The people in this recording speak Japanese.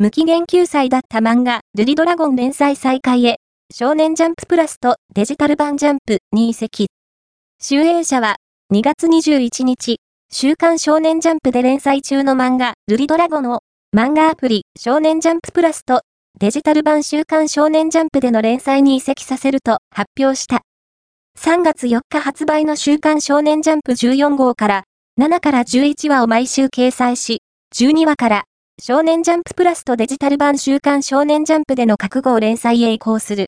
無期限救済だった漫画、ルリドラゴン連載再開へ、少年ジャンププラスとデジタル版ジャンプに移籍。集英社は、2月21日、週刊少年ジャンプで連載中の漫画、ルリドラゴンを、漫画アプリ、少年ジャンププラスと、デジタル版週刊少年ジャンプでの連載に移籍させると発表した。3月4日発売の週刊少年ジャンプ14号から、7から11話を毎週掲載し、12話から、少年ジャンププラスとデジタル版週刊少年ジャンプでの覚悟を連載へ移行する。